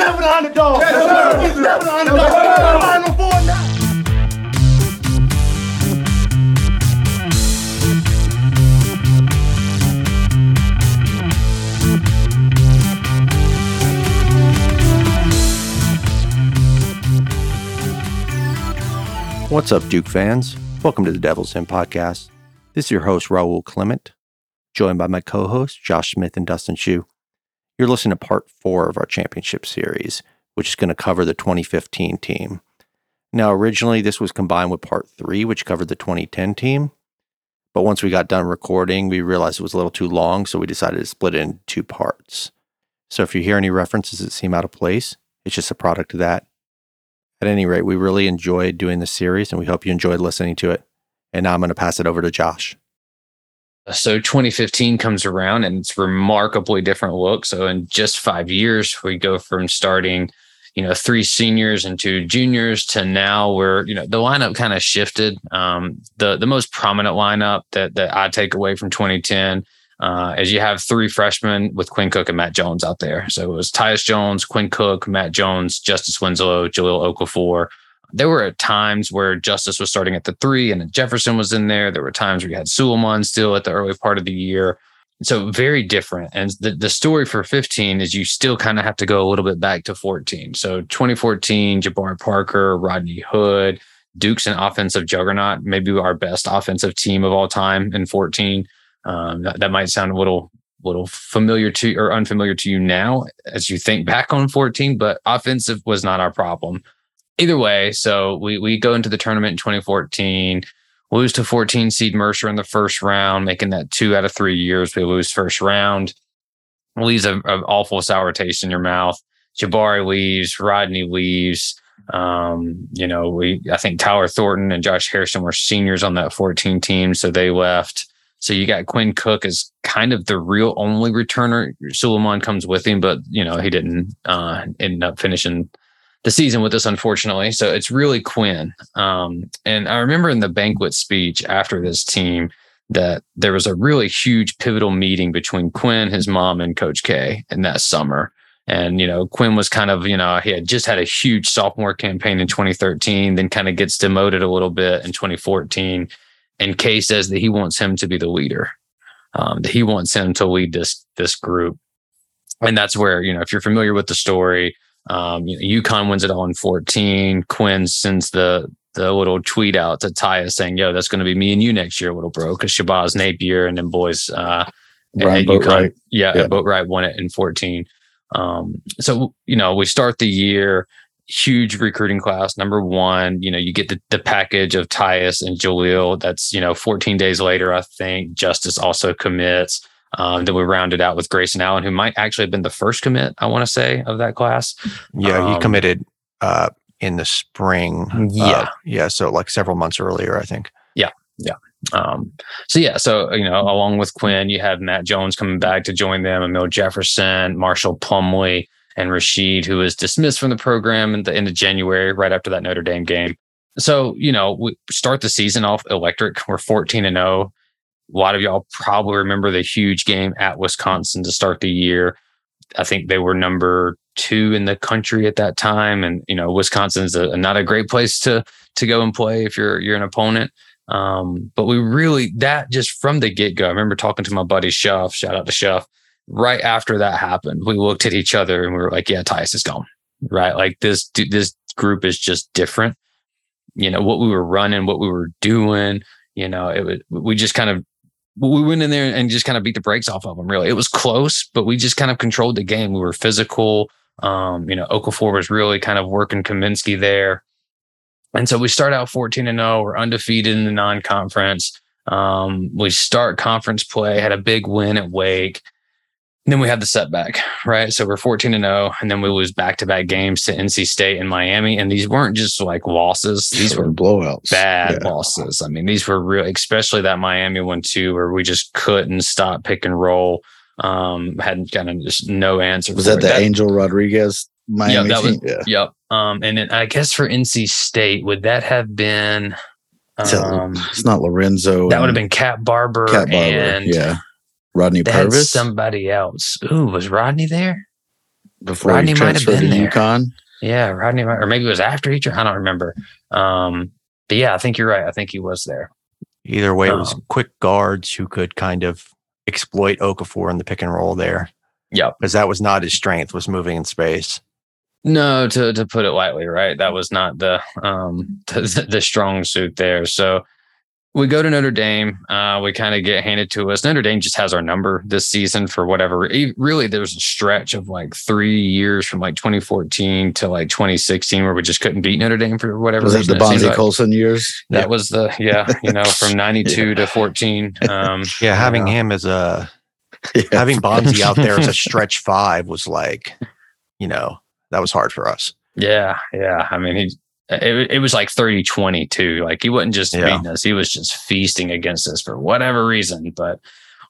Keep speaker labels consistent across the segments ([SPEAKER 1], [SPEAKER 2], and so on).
[SPEAKER 1] Never the underdog. Yes, sir. Never the underdog. Final four now.
[SPEAKER 2] What's up, Duke fans? Welcome to the Devil's Den podcast. This is your host, Raul Clement, joined by my co hosts, Josh Smith and Dustin Shu. You're listening to part four of our championship series, which is going to cover the 2015 team. Now, originally, this was combined with part three, which covered the 2010 team. But once we got done recording, we realized it was a little too long, so we decided to split it into two parts. So if you hear any references that seem out of place, it's just a product of that. At any rate, we really enjoyed doing this series and we hope you enjoyed listening to it. And now I'm going to pass it over to Josh.
[SPEAKER 3] So 2015 comes around and it's remarkably different look. So in just five years, we go from starting, you know, three seniors and two juniors to now where, you know, the lineup kind of shifted. Um, the the most prominent lineup that that I take away from 2010 uh, is you have three freshmen with Quinn Cook and Matt Jones out there. So it was Tyus Jones, Quinn Cook, Matt Jones, Justice Winslow, Jahlil Okafor. There were times where Justice was starting at the three and Jefferson was in there. There were times where you had Sulaimon still at the early part of the year. So very different. And the, the story for 15 is you still kind of have to go a little bit back to 14. So 2014, Jabari Parker, Rodney Hood, Duke's an offensive juggernaut, maybe our best offensive team of all time in 14. Um, that, that might sound a little little familiar to or unfamiliar to you now as you think back on 14, but offensive was not our problem. Either way, so we we go into the tournament in 2014, lose to 14 seed Mercer in the first round, making that two out of three years we lose first round. Leaves an awful sour taste in your mouth. Jabari leaves, Rodney leaves. Um, you know, we I think Tyler Thornton and Josh Harrison were seniors on that 14 team, so they left. So you got Quinn Cook as kind of the real only returner. Sulaimon comes with him, but you know he didn't uh, end up finishing the season with us, unfortunately. So it's really Quinn. Um, and I remember in the banquet speech after this team that there was a really huge pivotal meeting between Quinn, his mom, and Coach K in that summer. And, you know, Quinn was kind of, you know, he had just had a huge sophomore campaign in 2013, then kind of gets demoted a little bit in 2014 and K says that he wants him to be the leader. Um, that he wants him to lead this this group, and that's where you know if you're familiar with the story, um, you know, UConn wins it all in 14. Quinn sends the the little tweet out to Tyus saying, "Yo, that's going to be me and you next year, little bro." Because Shabazz Napier and then boys, uh,
[SPEAKER 4] Brian UConn,
[SPEAKER 3] yeah, yeah. Boatright won it in 14. Um, so you know, we start the year huge recruiting class. Number one, you know, you get the, the package of Tyus and Jahlil. That's, you know, 14 days later, I think Justice also commits. Um, then we rounded out with Grayson Allen, who might actually have been the first commit, I want to say, of that class.
[SPEAKER 2] Yeah, um, he committed uh, in the spring.
[SPEAKER 3] Yeah.
[SPEAKER 2] Uh, yeah. So like several months earlier, I think.
[SPEAKER 3] Yeah. Yeah. Um, so yeah, so you know, along with Quinn, you have Matt Jones coming back to join them, Amile Jefferson, Marshall Plumlee, and Rasheed, who was dismissed from the program in the end of January, right after that Notre Dame game. So, you know, we start the season off electric. We're 14 and 0. A lot of y'all probably remember the huge game at Wisconsin to start the year. I think they were number two in the country at that time. And, you know, Wisconsin's a, not a great place to to go and play if you're you're an opponent. Um, but we really that just from the get go. I remember talking to my buddy Shuff, shout out to Shuff right after that happened, we looked at each other and we were like, yeah, Tyus is gone. Right. Like this, this group is just different. You know, what we were running, what we were doing, you know, it was, we just kind of, we went in there and just kind of beat the brakes off of them. Really, it was close, but we just kind of controlled the game. We were physical. Um, you know, Okafor was really kind of working Kaminsky there, and so we start out fourteen and zero. We're undefeated in the non-conference. Um, we start conference play, had a big win at Wake, then we had the setback, right? So we're 14 and 0, and then we lose back to back games to NC State and Miami. And these weren't just like losses, these were
[SPEAKER 4] blowouts,
[SPEAKER 3] bad yeah. losses. I mean, these were real, especially that Miami one, too, where we just couldn't stop pick and roll. Um, hadn't kind of just no answer.
[SPEAKER 4] Was that the that, Angel Rodriguez Miami
[SPEAKER 3] yep? Was, yeah. Yep. Um, and then I guess for NC State, would that have been?
[SPEAKER 4] Um, it's not Lorenzo.
[SPEAKER 3] That would have been Cat Barber, Cat Barber, and
[SPEAKER 4] yeah. Rodney Purvis?
[SPEAKER 3] somebody else. Ooh, was Rodney there?
[SPEAKER 4] before Rodney he transferred to there. UConn.
[SPEAKER 3] Yeah, Rodney, or maybe it was after he. I don't remember. Um, but yeah, I think you're right. I think he was there.
[SPEAKER 2] Either way, um, it was um, quick guards who could kind of exploit Okafor in the pick and roll there.
[SPEAKER 3] Yeah,
[SPEAKER 2] because that was not his strength. Was moving in space.
[SPEAKER 3] No, to to put it lightly, right? That was not the um the, the strong suit there. So we go to Notre Dame. Uh, we kind of get handed to us. Notre Dame just has our number this season for whatever. Really, there was a stretch of like three years from like 2014 to like 2016 where we just couldn't beat Notre Dame for whatever.
[SPEAKER 4] Was reason.
[SPEAKER 3] it
[SPEAKER 4] the Bonzie like. Colson years?
[SPEAKER 3] That yeah. was the yeah, you know, from 92 yeah. to 14. Um,
[SPEAKER 2] yeah, having him as a yeah. having Bonzie out there as a stretch five was like, you know, that was hard for us.
[SPEAKER 3] Yeah, yeah. I mean, he it, it was like 30 20 too. Like he wasn't just yeah. beating us, he was just feasting against us for whatever reason. But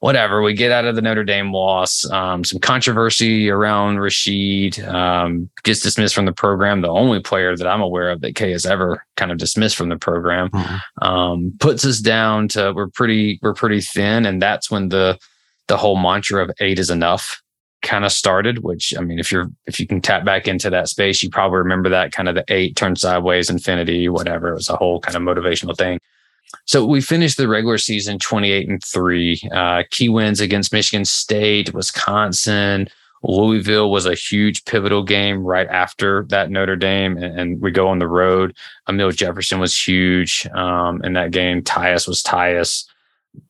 [SPEAKER 3] whatever, we get out of the Notre Dame loss. Um, some controversy around Rasheed um, gets dismissed from the program. The only player that I'm aware of that K has ever kind of dismissed from the program mm-hmm. um, puts us down to we're pretty we're pretty thin, and that's when the the whole mantra of eight is enough kind of started which i mean if you're if you can tap back into that space you probably remember that kind of the eight turn sideways infinity whatever. It was a whole kind of motivational thing. So we finished the regular season 28 and 3 uh, key wins against michigan state wisconsin louisville was a huge pivotal game right after that notre dame and, and we go on the road. Amile jefferson was huge um, in that game. Tyus was tyus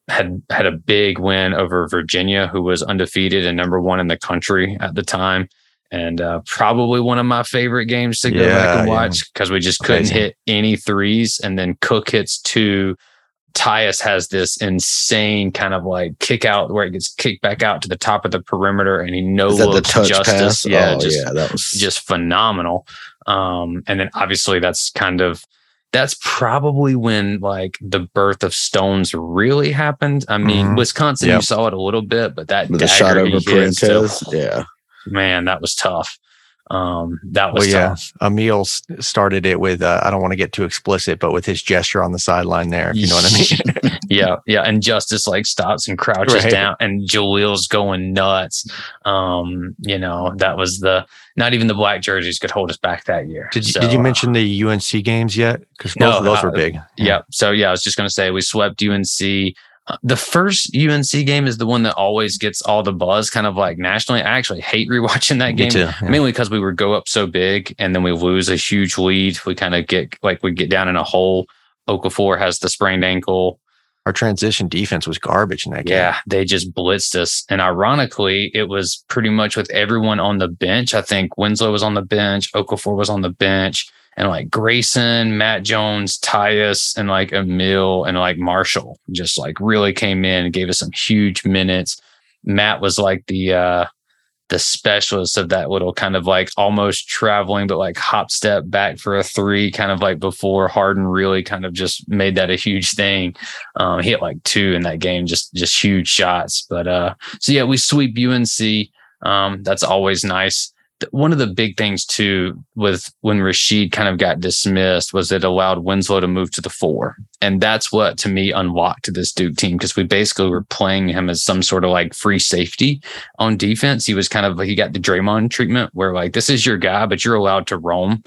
[SPEAKER 3] had had a big win over Virginia, who was undefeated and number one in the country at the time, and uh, probably one of my favorite games to go yeah, back and watch because yeah. we just couldn't Amazing. hit any threes, and then Cook hits two. Tyus has this insane kind of like kick out where it gets kicked back out to the top of the perimeter, and he no looks justice. Pass? Yeah, oh, just, yeah, that was just phenomenal. Um, and then obviously that's kind of that's probably when like the birth of stones really happened. I mean, mm-hmm. Wisconsin, yep. you saw it a little bit, but that
[SPEAKER 4] the shot over Printez, yeah,
[SPEAKER 3] man, that was tough. Um, that was
[SPEAKER 2] well, yeah. Tough. Amile started it with uh, I don't want to get too explicit, but with his gesture on the sideline there, you know what I
[SPEAKER 3] mean? yeah, yeah. And Justice like stops and crouches right. down, and Jahlil's going nuts. Um, you know, that was the not even the black jerseys could hold us back that year.
[SPEAKER 2] Did you, so, did you mention the UNC games yet? Because both no, of those uh, were big.
[SPEAKER 3] Yeah. yeah. So yeah, I was just gonna say we swept UNC Uh, the first UNC game is the one that always gets all the buzz, kind of like nationally. I actually hate rewatching that game, too, yeah. mainly because we would go up so big and then we lose a huge lead. We kind of get like we get down in a hole. Okafor has the sprained ankle.
[SPEAKER 2] Our transition defense was garbage in that game.
[SPEAKER 3] Yeah, they just blitzed us. And ironically, it was pretty much with everyone on the bench. I think Winslow was on the bench, Okafor was on the bench and like Grayson, Matt Jones, Tyus, and like Amile and like Marshall just like really came in and gave us some huge minutes. Matt was like the uh the specialist of that little kind of like almost traveling, but like hop step back for a three, kind of like before Harden really kind of just made that a huge thing. Um, he hit like two in that game, just just huge shots. But uh, so yeah, we sweep UNC. Um, that's always nice one of the big things too with when Rasheed kind of got dismissed was it allowed Winslow to move to the four. And that's what to me unlocked this Duke team because we basically were playing him as some sort of like free safety on defense. He was kind of like he got the Draymond treatment where like this is your guy, but you're allowed to roam.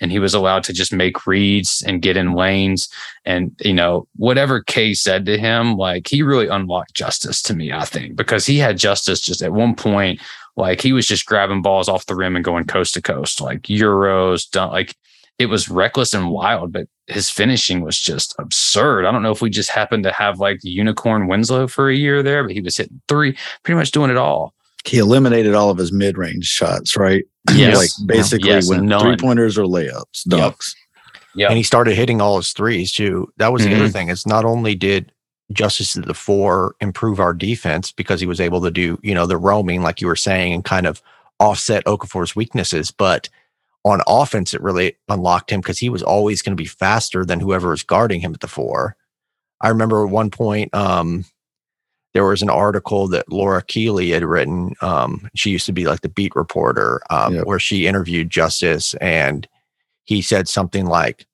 [SPEAKER 3] And he was allowed to just make reads and get in lanes. And, you know, whatever Kay said to him, like he really unlocked justice to me, I think, because he had justice just at one point like he was just grabbing balls off the rim and going coast to coast, like euros, done like it was reckless and wild, but his finishing was just absurd. I don't know if we just happened to have like unicorn Winslow for a year there, but he was hitting three, pretty much doing it all.
[SPEAKER 4] He eliminated all of his mid range shots, right?
[SPEAKER 3] Yes.
[SPEAKER 4] like basically yes, when three pointers or layups, dunks.
[SPEAKER 2] Yeah. And he started hitting all his threes too. That was mm-hmm. the other mm-hmm. thing. It's not only did Justice to the four improve our defense because he was able to do, you know, the roaming, like you were saying, and kind of offset Okafor's weaknesses. But on offense, it really unlocked him because he was always going to be faster than whoever was guarding him at the four. I remember at one point, um, there was an article that Laura Keeley had written. Um, she used to be like the beat reporter, um, yep. where she interviewed Justice, and he said something like,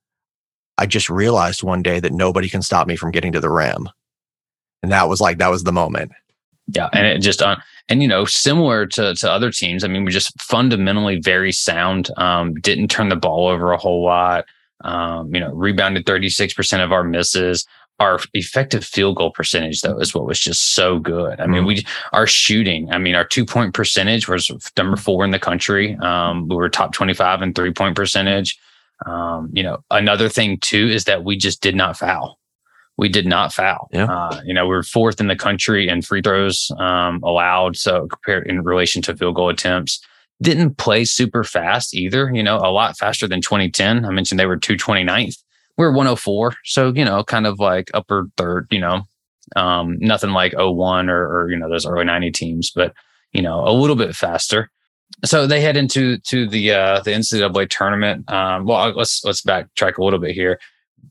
[SPEAKER 2] I just realized one day that nobody can stop me from getting to the rim and that was like that was the moment
[SPEAKER 3] Yeah, and it just on uh, and you know similar to to other teams. I mean, we're just fundamentally very sound. Um, didn't turn the ball over a whole lot. Um, you know, rebounded thirty six percent of our misses. Our effective field goal percentage, though, is what was just so good. I mean, mm. we our shooting. I mean, our two point percentage was number four in the country. Um, we were top twenty five in three point percentage. Um, you know, another thing too is that we just did not foul we did not foul.
[SPEAKER 2] Yeah.
[SPEAKER 3] Uh, you know, we are fourth in the country in free throws um, allowed. So compared in relation to field goal attempts, didn't play super fast either. You know, a lot faster than 2010. I mentioned they were 229th. We we're 104. So, you know, kind of like upper third, you know, um, nothing like 01 or, or, you know, those early 90 teams, but, you know, a little bit faster. So they head into to the uh, the NCAA tournament. Um, well, let's let's backtrack a little bit here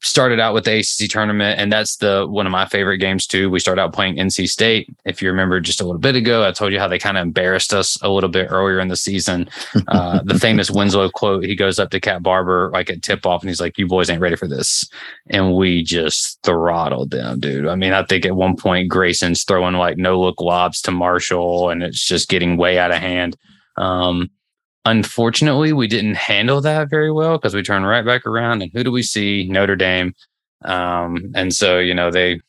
[SPEAKER 3] started out with the ACC tournament, and that's the one of my favorite games too. We started out playing NC State. If you remember, just a little bit ago, I told you how they kind of embarrassed us a little bit earlier in the season. Uh, the famous Winslow quote: He goes up to Cat Barber like at tip off, and he's like, "You boys ain't ready for this," and we just throttled them, dude. I mean, I think at one point Grayson's throwing like no look lobs to Marshall, and it's just getting way out of hand. Um, Unfortunately, we didn't handle that very well because we turned right back around and who do we see? Notre Dame. Um, and so, you know, they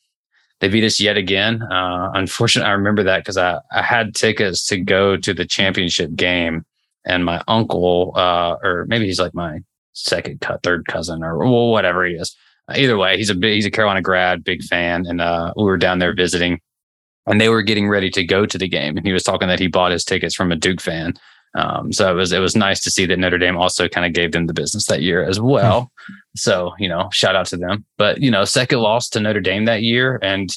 [SPEAKER 3] they beat us yet again. Uh, unfortunately, I remember that because I, I had tickets to go to the championship game, and my uncle, uh, or maybe he's like my second cut, third cousin, or well, whatever he is. Either way, he's a big, he's a Carolina grad, big fan, and uh, we were down there visiting, and they were getting ready to go to the game, and he was talking that he bought his tickets from a Duke fan, um, so it was it was nice to see that Notre Dame also kind of gave them the business that year as well. Hmm. so you know, shout out to them. But you know, second loss to Notre Dame that year, and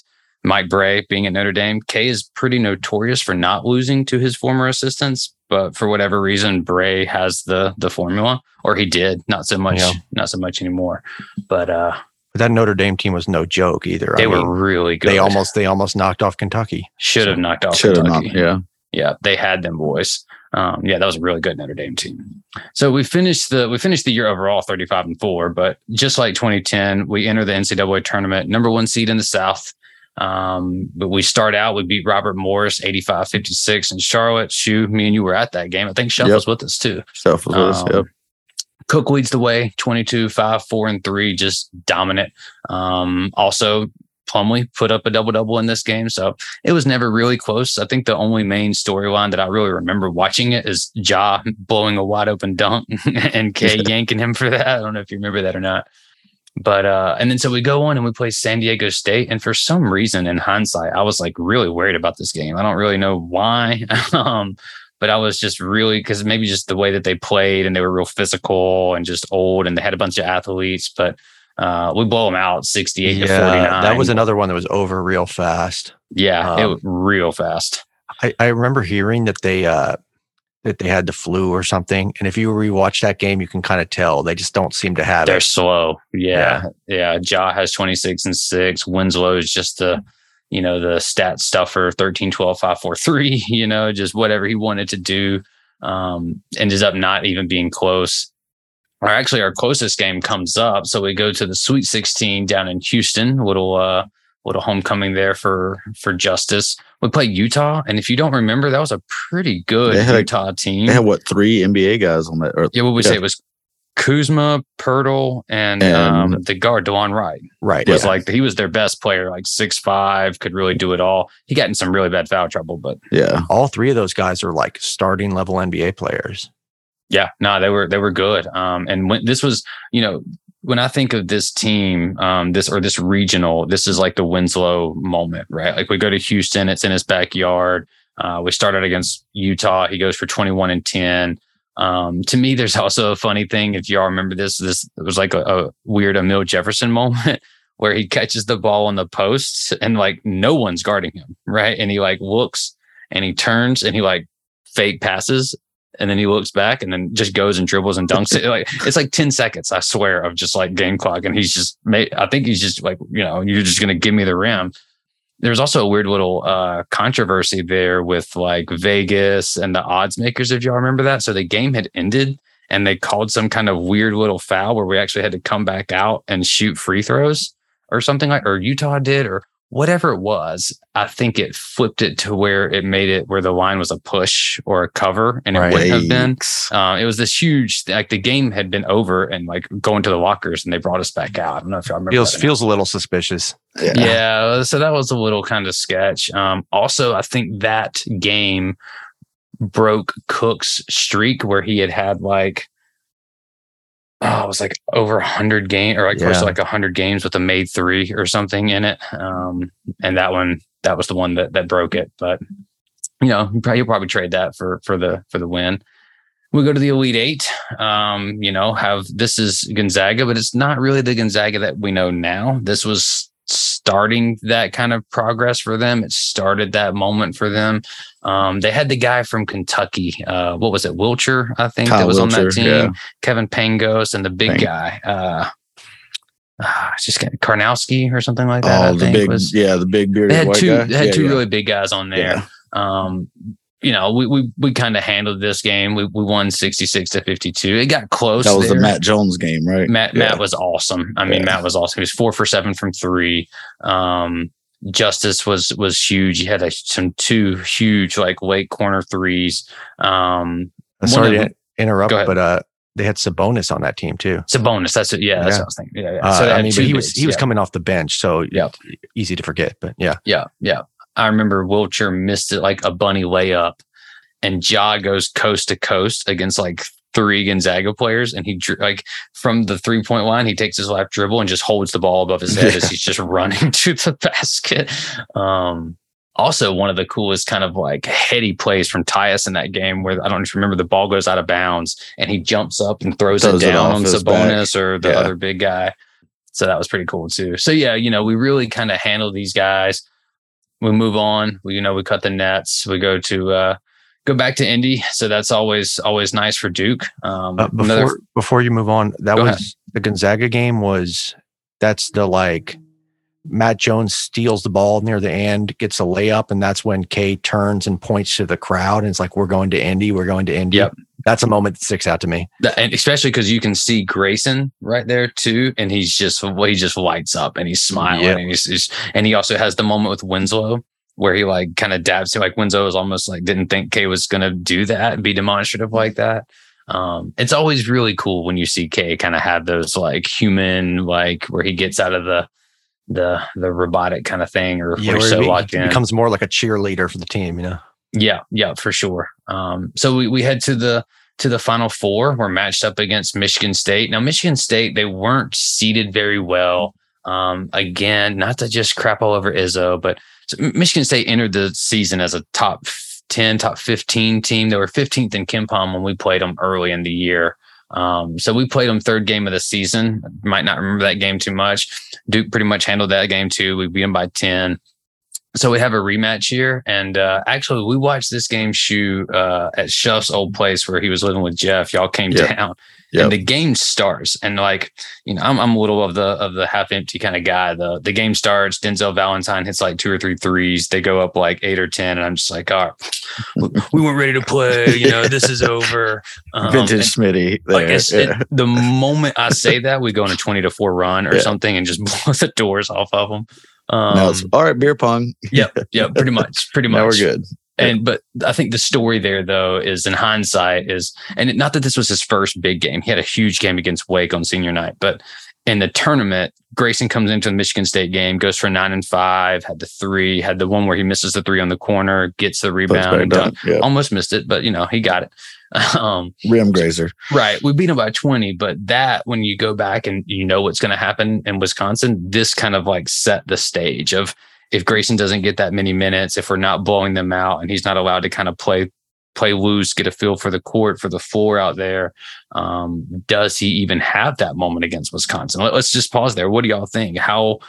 [SPEAKER 3] Mike Brey being at Notre Dame, K is pretty notorious for not losing to his former assistants. But for whatever reason, Bray has the the formula, or he did. Not so much, yeah. not so much anymore. But uh,
[SPEAKER 2] but that Notre Dame team was no joke either.
[SPEAKER 3] They I were mean, really good.
[SPEAKER 2] They almost they almost knocked off Kentucky.
[SPEAKER 3] Should have knocked off. Should have knocked. Yeah, yeah. They had them boys um, yeah, that was a really good Notre Dame team. So we finished the we finished the year overall 35 and four, but just like 2010, we enter the NCAA tournament, number one seed in the South. Um, but we start out, we beat Robert Morris 85 56 in Charlotte. Shoe, me and you were at that game. I think Shelf yep. was with us too.
[SPEAKER 4] Shelf was with us, yep.
[SPEAKER 3] Cook leads the way 22, 5, 4, and 3, just dominant. Um, also, Plumlee put up a double double in this game. So it was never really close. I think the only main storyline that I really remember watching it is Ja blowing a wide open dunk and K yanking him for that. I don't know if you remember that or not. But uh, and then so we go on and we play San Diego State. And for some reason, in hindsight, I was like really worried about this game. I don't really know why. um, but I was just really because maybe just the way that they played and they were real physical and just old and they had a bunch of athletes. But uh, we blow them out 68 yeah, to 49.
[SPEAKER 2] That was another one that was over real fast.
[SPEAKER 3] Yeah, um, it was real fast.
[SPEAKER 2] I, I remember hearing that they uh, that they had the flu or something. And if you rewatch that game, you can kind of tell they just don't seem to have
[SPEAKER 3] They're
[SPEAKER 2] it.
[SPEAKER 3] slow. Yeah. Yeah. yeah. Ja has 26 and six. Winslow is just the, you know, the stat stuffer 13, 12, 5, 4, 3, you know, just whatever he wanted to do. Um, ends up not even being close or actually our closest game comes up. So we go to the Sweet 16 down in Houston, little uh little homecoming there for for Justice. We play Utah, and if you don't remember, that was a pretty good Utah a, team.
[SPEAKER 4] They had what three NBA guys on that?
[SPEAKER 3] Or, yeah, what we yeah. say it was Kuzma, Poeltl, and, and um, the guard Delon Wright.
[SPEAKER 2] Right,
[SPEAKER 3] was yeah. like he was their best player, like six five, could really do it all. He got in some really bad foul trouble, but
[SPEAKER 4] yeah,
[SPEAKER 2] all three of those guys are like starting level NBA players.
[SPEAKER 3] Yeah, no, they were they were good. Um, and when this was, you know, when I think of this team, um, this or this regional, this is like the Winslow moment, right? Like we go to Houston, it's in his backyard. Uh, we started against Utah. He goes for 21 and 10. Um, to me, there's also a funny thing. If y'all remember this, this was like a, a weird Amile Jefferson moment where he catches the ball on the post and like no one's guarding him, right? And he like looks and he turns and he like fake passes and then he looks back and then just goes and dribbles and dunks it. Like it's like 10 seconds, I swear, of just like game clock. And he's just made, I think he's just like, you know, you're just gonna give me the rim. There's also a weird little uh controversy there with like Vegas and the odds makers, if y'all remember that. So the game had ended and they called some kind of weird little foul where we actually had to come back out and shoot free throws or something like or Utah did or whatever it was, I think it flipped it to where it made it where the line was a push or a cover, and it
[SPEAKER 2] Right.
[SPEAKER 3] wouldn't have been.
[SPEAKER 4] Yikes.
[SPEAKER 3] Uh, it was this huge, like the game had been over and like going to the lockers, and they brought us back out. I don't know if y'all remember.
[SPEAKER 2] Feels feels a little suspicious.
[SPEAKER 4] Yeah.
[SPEAKER 3] yeah so that was a little kind of sketch um also i think that game broke cook's streak where he had had like oh it was like over a 100 game or like close
[SPEAKER 2] Yeah.
[SPEAKER 3] to like 100 games with a made three or something in it. Um and that one that was the one that that broke it. But you know you probably, you'll probably trade that for for the for the win. We go to the elite eight. Um you know have this is gonzaga but it's not really the gonzaga that we know now. This was starting that kind of progress for them it started that moment for them um they had the guy from kentucky uh what was it wiltjer i think that
[SPEAKER 4] Kyle
[SPEAKER 3] was on that team
[SPEAKER 4] yeah.
[SPEAKER 3] kevin pangos and the big
[SPEAKER 4] Pang-
[SPEAKER 3] guy uh it's just getting Karnowski or something like that. I
[SPEAKER 4] Oh, the
[SPEAKER 3] think
[SPEAKER 4] big,
[SPEAKER 3] was
[SPEAKER 4] yeah, the big bearded
[SPEAKER 3] they had
[SPEAKER 4] white
[SPEAKER 3] two
[SPEAKER 4] guy.
[SPEAKER 3] they had
[SPEAKER 4] yeah,
[SPEAKER 3] two
[SPEAKER 4] yeah.
[SPEAKER 3] really big guys on there. Um, you know, we we we kind of handled this game. We we won sixty six to fifty two. It got close.
[SPEAKER 4] That was the. Matt Jones game, right?
[SPEAKER 3] Matt
[SPEAKER 4] Yeah.
[SPEAKER 3] Matt was awesome. I mean,
[SPEAKER 4] Yeah.
[SPEAKER 3] Matt was awesome. He was four for seven from three. Um, Justice was was huge. He had a, some two huge like late corner threes. Um,
[SPEAKER 2] I'm sorry
[SPEAKER 3] of
[SPEAKER 2] to interrupt, but uh, they had Sabonis on that team too.
[SPEAKER 3] it's a bonus. That's it. Yeah, that's
[SPEAKER 2] Yeah.
[SPEAKER 3] what I was thinking. Yeah, yeah.
[SPEAKER 2] Uh,
[SPEAKER 3] they
[SPEAKER 2] I mean, but
[SPEAKER 3] two
[SPEAKER 2] he was
[SPEAKER 3] bigs,
[SPEAKER 2] he was coming off the bench, so
[SPEAKER 3] yeah,
[SPEAKER 2] easy to forget. But yeah,
[SPEAKER 3] Yeah, yeah. I remember Wiltjer missed it like a bunny layup, and Ja goes coast to coast against like three Gonzaga players, and he like from the three point line, he takes his left dribble and just holds the ball above his head as he's just running to the basket. Um, also, one of the coolest kind of like heady plays from Tyus in that game, where I don't remember, the ball goes out of bounds and he jumps up and throws,
[SPEAKER 4] Throws
[SPEAKER 3] it
[SPEAKER 4] it
[SPEAKER 3] down
[SPEAKER 4] off
[SPEAKER 3] on Sabonis or the
[SPEAKER 4] Yeah.
[SPEAKER 3] other big guy. So that was pretty cool too. So yeah, you know, we really kind of handle these guys. We move on. We you know we cut the nets. We go to uh go back to Indy. So that's always always nice for Duke. Um,
[SPEAKER 2] uh, before
[SPEAKER 3] another-
[SPEAKER 2] before you move on, that
[SPEAKER 3] Go
[SPEAKER 2] was
[SPEAKER 3] ahead.
[SPEAKER 2] the Gonzaga game. Was that's the like Matt Jones steals the ball near the end, gets a layup, and that's when Kay turns and points to the crowd and it's like, "We're going to Indy. We're going to Indy."
[SPEAKER 3] Yep.
[SPEAKER 2] That's a moment that sticks out to me.
[SPEAKER 3] and especially because you can see Grayson right there too, and he's just well, he just lights up and he's smiling,
[SPEAKER 2] Yep.
[SPEAKER 3] and he's, he's and he also has the moment with Winslow where he like kind of dabs him. Like Winslow was almost like didn't think Kay was gonna do that and be demonstrative like that. Um, it's always really cool when you see Kay kind of have those like human like where he gets out of the the the robotic kind of thing or
[SPEAKER 2] Yeah,
[SPEAKER 3] so
[SPEAKER 2] he
[SPEAKER 3] locked
[SPEAKER 2] he
[SPEAKER 3] in.
[SPEAKER 2] becomes more like a cheerleader for the team. You know.
[SPEAKER 3] Yeah, yeah, for sure. Um, so we, we head to the to the final four. We're matched up against Michigan State. Now, Michigan State, they weren't seeded very well. Um, again, not to just crap all over Izzo, but so Michigan State entered the season as a top 10, top 15 team. They were 15th in KenPom when we played them early in the year. Um, so we played them third game of the season. Might not remember that game too much. Duke pretty much handled that game too. We beat them by 10 so we have a rematch here and uh actually we watched this game shoot uh at Shuff's old place where he was living with jeff y'all came
[SPEAKER 4] Yep.
[SPEAKER 3] down
[SPEAKER 4] Yep.
[SPEAKER 3] and the game starts and like you know I'm, I'm a little of the of the half empty kind of guy the the game starts denzel valentine hits like two or three threes they go up like eight or ten and i'm just like all right we- we weren't ready to play you know this is over Um,
[SPEAKER 4] Vintage Smitty.
[SPEAKER 3] like
[SPEAKER 4] there.
[SPEAKER 3] it's,
[SPEAKER 4] yeah.
[SPEAKER 3] it, the moment I say that, we go on a twenty to four run or
[SPEAKER 4] Yeah.
[SPEAKER 3] something and just blow the doors off of them. Um,
[SPEAKER 4] now it's all right, beer pong.
[SPEAKER 3] Yep, yep, pretty much, pretty much.
[SPEAKER 4] Now we're good.
[SPEAKER 3] And but I think the story there though is in hindsight is and it- not that this was his first big game. He had a huge game against Wake on senior night, but in the tournament, Grayson comes into the Michigan State game, goes for nine and five, had the three, had the one where he misses the three on the corner, gets the rebound, and
[SPEAKER 4] down.
[SPEAKER 3] dunk.
[SPEAKER 4] Yeah.
[SPEAKER 3] almost missed it, but you know he got it. Um,
[SPEAKER 4] Rim grazer.
[SPEAKER 3] Right. We beat them by 20, but that when you go back and you know what's going to happen in Wisconsin, this kind of like set the stage of if Grayson doesn't get that many minutes, if we're not blowing them out and he's not allowed to kind of play play loose, get a feel for the court, for the floor out there, um, does he even have that moment against Wisconsin? Let, us just pause there. What do y'all think? How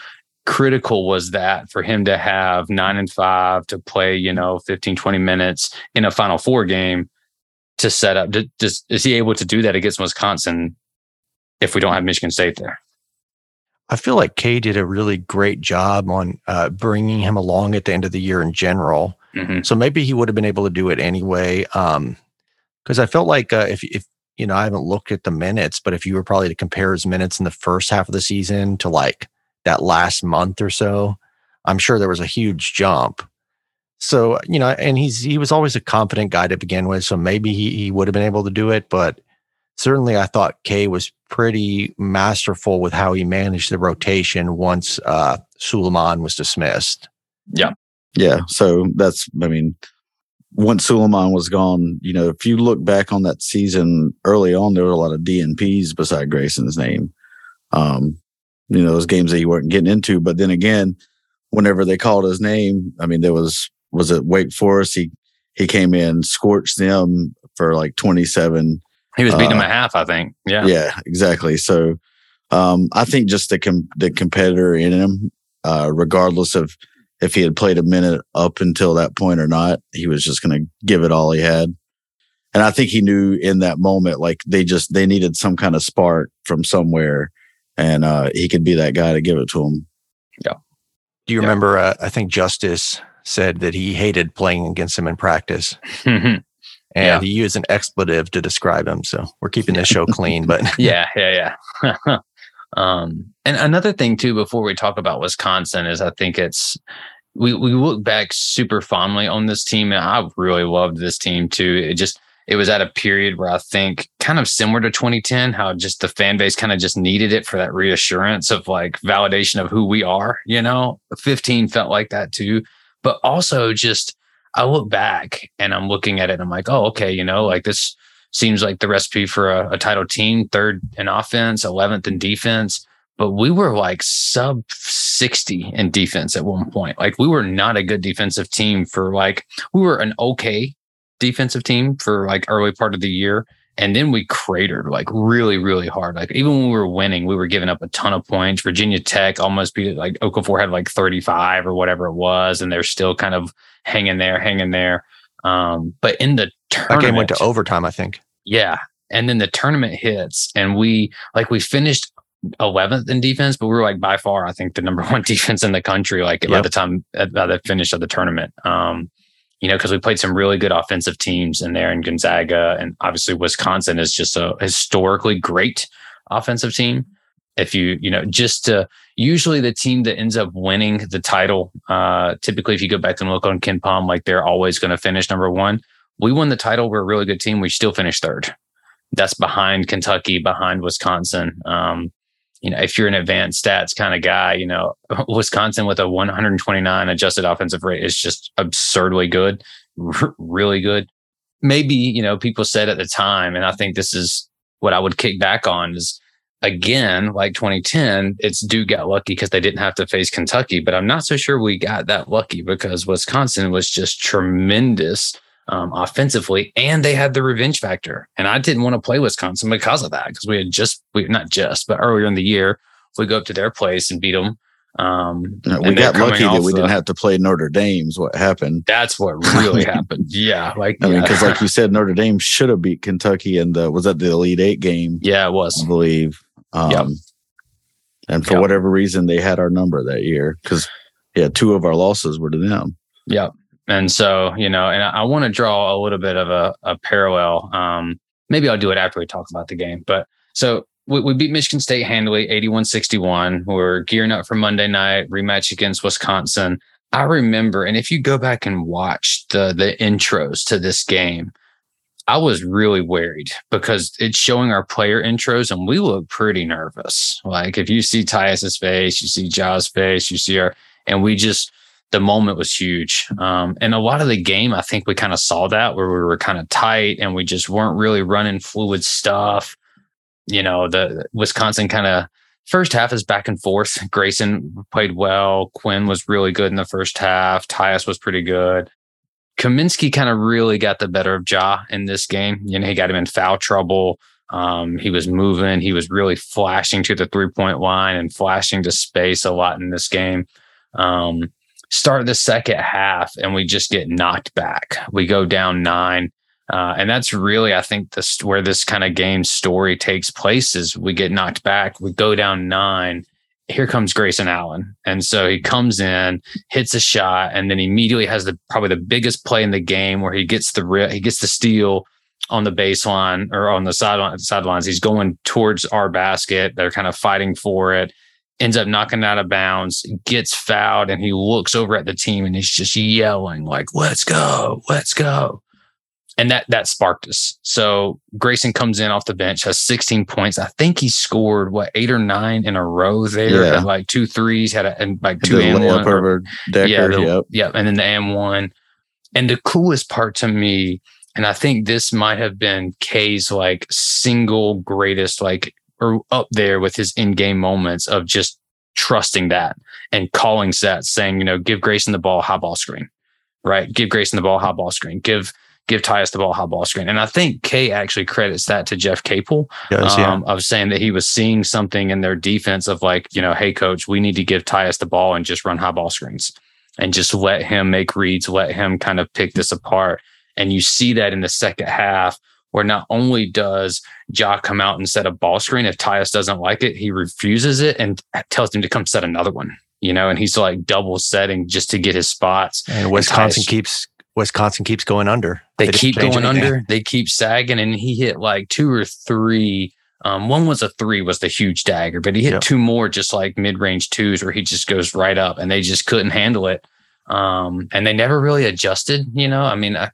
[SPEAKER 3] critical was that for him to have nine and five to play, you know, 15, 20 minutes in a final four game? To set up. Does, is he able to do that against Wisconsin if we don't have Michigan State there?
[SPEAKER 2] I feel like Kay did a really great job on uh, bringing him along at the end of the year in general.
[SPEAKER 3] Mm-hmm.
[SPEAKER 2] So maybe he would have been able to do it anyway. Um, because I felt like uh, if if you know I haven't looked at the minutes, but if you were probably to compare his minutes in the first half of the season to like that last month or so, I'm sure there was a huge jump. So, you know, and he's he was always a confident guy to begin with. So maybe he, he would have been able to do it. But certainly I thought Kay was pretty masterful with how he managed the rotation once uh Sulaimon was dismissed.
[SPEAKER 4] Yeah. Yeah. So that's, I mean, once Sulaimon was gone, you know, if you look back on that season early on, there were a lot of DNPs beside Grayson's name. Um, you know, those games that he weren't getting into. But then again, whenever they called his name, I mean, there was, was it Wake Forest? He, he came in, scorched them for like 27.
[SPEAKER 3] He was beating
[SPEAKER 4] Uh,
[SPEAKER 3] him at half, I think. Yeah.
[SPEAKER 4] Yeah, exactly. So, um, I think just the, com- the competitor in him, uh, regardless of if he had played a minute up until that point or not, he was just going to give it all he had. And I think he knew in that moment, like they just, they needed some kind of spark from somewhere and, uh, he could be that guy to give it to him. Yeah.
[SPEAKER 2] Do you
[SPEAKER 3] Yeah.
[SPEAKER 2] remember? Uh, I think Justice said that he hated playing against him in practice, and
[SPEAKER 3] Yeah.
[SPEAKER 2] he used an expletive to describe him. So we're keeping this show clean, but
[SPEAKER 3] yeah, yeah, yeah. um, and another thing too, before we talk about Wisconsin, is I think it's we we look back super fondly on this team, and I really loved this team too. It just it was at a period where I think kind of similar to 2010, how just the fan base kind of just needed it for that reassurance of like validation of who we are. You know, 15 felt like that too, but also just I look back and I'm looking at it, and I'm like, oh, okay, you know, like this seems like the recipe for a, a title team, third in offense, 11th in defense. But we were like sub 60 in defense at one point. Like we were not a good defensive team for like, we were an okay defensive team for like early part of the year. And then we cratered like really, really hard. Like even when we were winning, we were giving up a ton of points. Virginia Tech almost beat. Like Okafor had like 35 or whatever it was. And they're still kind of hanging there, hanging there. Um, but in the
[SPEAKER 2] that
[SPEAKER 3] tournament,
[SPEAKER 2] game went to overtime. I think.
[SPEAKER 3] yeah. And then the tournament hits and we like we finished 11th in defense, but we were like by far, I think the number one defense in the country, like by the time by the finish of the tournament. Um, you know, because we played some really good offensive teams in there in Gonzaga and obviously Wisconsin is just a historically great offensive team. If you, you know, just to usually the team that ends up winning the title, uh, typically if you go back and look on Ken Pom, like they're always going to finish number one. We won the title. We're a really good team. We still finished third. That's behind Kentucky, behind Wisconsin. Um, you know, if you're an advanced stats kind of guy, you know, Wisconsin with a 129 adjusted offensive rate is just absurdly good, r- really good. Maybe, you know, people said at the time, and I think this is what I would kick back on is again, like 2010, it's Duke got lucky because they didn't have to face Kentucky, but I'm not so sure we got that lucky because Wisconsin was just tremendous um, offensively, and they had the revenge factor. And I didn't want to play Wisconsin because of that, because we had just, we not just, but earlier in the year, we go up to their place and beat them. Um,
[SPEAKER 4] Uh, We got lucky that we
[SPEAKER 3] the-
[SPEAKER 4] didn't have to play Notre Dame's what happened.
[SPEAKER 3] That's what really happened. Yeah, like
[SPEAKER 4] I mean, because like you said, Notre Dame should have beat Kentucky in the was that the Elite Eight game,
[SPEAKER 3] yeah, it was.
[SPEAKER 4] I believe. Um,
[SPEAKER 3] Yep.
[SPEAKER 4] And for
[SPEAKER 3] Yep.
[SPEAKER 4] whatever reason, they had our number that year because yeah, two of our losses were to them.
[SPEAKER 3] Yep. And so, you know, and I, I want to draw a little bit of a, a parallel. Um, maybe I'll do it after we talk about the game. But so we, we beat Michigan State handily, 81 61. We're gearing up for Monday night rematch against Wisconsin. I remember, and if you go back and watch the the intros to this game, I was really worried because it's showing our player intros and we look pretty nervous. Like if you see Tyus's face, you see Ja's face, you see our, and we just, the moment was huge. Um, and a lot of the game, I think we kind of saw that where we were kind of tight and we just weren't really running fluid stuff. You know, the Wisconsin kind of first half is back and forth. Grayson played well. Quinn was really good in the first half. Tyus was pretty good. Kaminsky kind of really got the better of Ja in this game. You know, he got him in foul trouble. Um, he was moving. He was really flashing to the three point line and flashing to space a lot in this game. Um, start the second half and we just get knocked back. We go down nine. Uh, and that's really, I think, where this kind of game story takes place is we get knocked back, we go down nine. Here comes Grayson Allen, and so he comes in, hits a shot, and then immediately has the probably the biggest play in the game where he gets the he gets the steal on the baseline or on the sideline sidelines. He's going towards our basket. They're kind of fighting for it. Ends up knocking out of bounds, gets fouled, and he looks over at the team and he's just yelling like, "Let's go, let's go!" And that that sparked us. So Grayson comes in off the bench, has 16 points. I think he scored what eight or nine in a row there,
[SPEAKER 4] Yeah.
[SPEAKER 3] like two threes, had a, and like
[SPEAKER 4] The
[SPEAKER 3] two and one.
[SPEAKER 4] over Dekker.
[SPEAKER 3] yeah, the-
[SPEAKER 4] yep.
[SPEAKER 3] yeah, and then the M one. And the coolest part to me, and I think this might have been K's like single greatest, like or up there with his in-game moments of just trusting that and calling sets, saying, you know, give Grayson the ball, high ball screen, right? Give Grayson the ball, high ball screen. Give give Tyus the ball, high ball screen. And I think K actually credits that to Jeff Capel
[SPEAKER 2] Does, yeah.
[SPEAKER 3] um, of saying that he was seeing something in their defense of like, you know, hey, coach, we need to give Tyus the ball and just run high ball screens and just let him make reads, let him kind of pick this apart. And you see that in the second half, where not only does Ja come out and set a ball screen, if Tyus doesn't like it, he refuses it and tells him to come set another one, you know, and he's like double setting just to get his spots.
[SPEAKER 2] and Wisconsin
[SPEAKER 3] Tyus-
[SPEAKER 2] keeps Wisconsin keeps going under.
[SPEAKER 3] They,
[SPEAKER 2] didn't
[SPEAKER 3] keep going under. They keep sagging, and he hit like two or three. Um, one was a three, was the huge dagger, but he hit
[SPEAKER 2] Yep.
[SPEAKER 3] two more just like mid range twos where he just goes right up, and they just couldn't handle it. Um, and they never really adjusted. You know, I mean, I,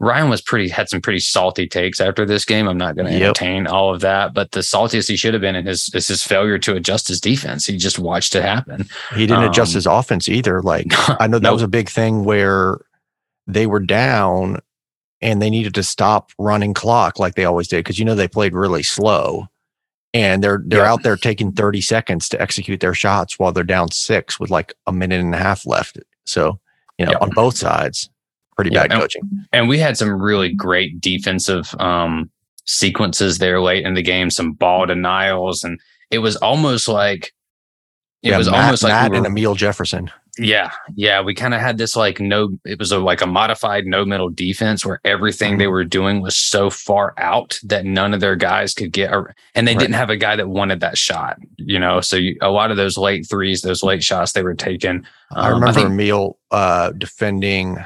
[SPEAKER 3] Ryan was pretty had some pretty salty takes after this game. I'm not going to
[SPEAKER 2] Yep.
[SPEAKER 3] entertain all of that, but the saltiest he should have been in his is his failure to adjust his defense. He just watched it happen.
[SPEAKER 2] He didn't adjust
[SPEAKER 3] Um,
[SPEAKER 2] his offense either. Like I know that
[SPEAKER 3] Nope.
[SPEAKER 2] was a big thing where they were down and they needed to stop running clock like they always did because you know they played really slow and they're they're
[SPEAKER 3] Yeah.
[SPEAKER 2] out there taking 30 seconds to execute their shots while they're down six with like a minute and a half left. So, you know,
[SPEAKER 3] Yeah.
[SPEAKER 2] on both sides, pretty
[SPEAKER 3] Yeah,
[SPEAKER 2] bad
[SPEAKER 3] and-
[SPEAKER 2] coaching.
[SPEAKER 3] and we had some really great defensive um sequences there late in the game some ball denials and it was almost like it
[SPEAKER 2] yeah,
[SPEAKER 3] was
[SPEAKER 2] Matt,
[SPEAKER 3] almost like
[SPEAKER 2] Matt
[SPEAKER 3] we
[SPEAKER 2] and Amile Jefferson.
[SPEAKER 3] yeah yeah we kind of had this like no it was a like a modified no middle defense where everything
[SPEAKER 2] Mm-hmm.
[SPEAKER 3] they were doing was so far out that none of their guys could get and they
[SPEAKER 2] Right.
[SPEAKER 3] didn't have a guy that wanted that shot you know so you, a lot of those late threes those late shots they were taking
[SPEAKER 2] I
[SPEAKER 3] um,
[SPEAKER 2] remember
[SPEAKER 3] think-
[SPEAKER 2] Emil uh, defending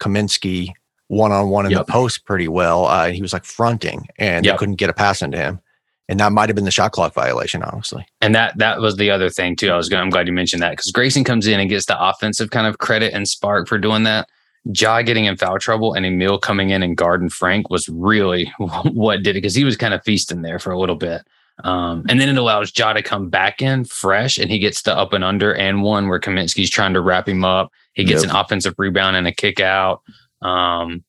[SPEAKER 2] Kaminsky one on one in
[SPEAKER 3] Yep.
[SPEAKER 2] the post pretty well. Uh, he was like fronting and
[SPEAKER 3] Yep.
[SPEAKER 2] they couldn't get a pass into him. And that might have been the shot clock violation, honestly.
[SPEAKER 3] And that that was the other thing too. I was gonna, I'm glad you mentioned that because Grayson comes in and gets the offensive kind of credit and spark for doing that. Ja getting in foul trouble and Amile coming in and guarding Frank was really what did it because he was kind of feasting there for a little bit. Um, and then it allows Ja to come back in fresh and he gets the up and under and one where Kaminsky's trying to wrap him up. He gets
[SPEAKER 4] Yep.
[SPEAKER 3] an offensive rebound and a kick out. Um,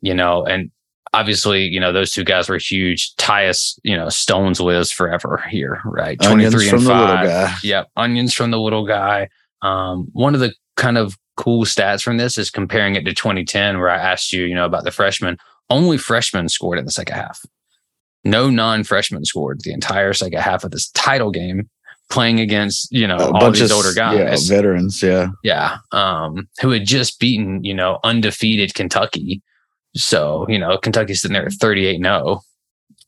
[SPEAKER 3] you know, and obviously, you know, those two guys were huge. Tyus, you know, Stones lives forever here, right?
[SPEAKER 4] Onions
[SPEAKER 3] 23
[SPEAKER 4] from
[SPEAKER 3] and
[SPEAKER 4] the little
[SPEAKER 3] 5.
[SPEAKER 4] guy.
[SPEAKER 3] Yep. Onions from the little guy. Um, one of the kind of cool stats from this is comparing it to 2010, where I asked you, you know, about the freshmen. Only freshmen scored in the second half. No non-freshman scored the entire second half of this title game, playing against, you know,
[SPEAKER 4] A
[SPEAKER 3] all
[SPEAKER 4] bunch
[SPEAKER 3] these
[SPEAKER 4] of
[SPEAKER 3] older guys.
[SPEAKER 4] Yeah, veterans. Yeah.
[SPEAKER 3] Yeah. Um, who had just beaten, you know, undefeated Kentucky. So, you know, Kentucky's sitting there at 38 0.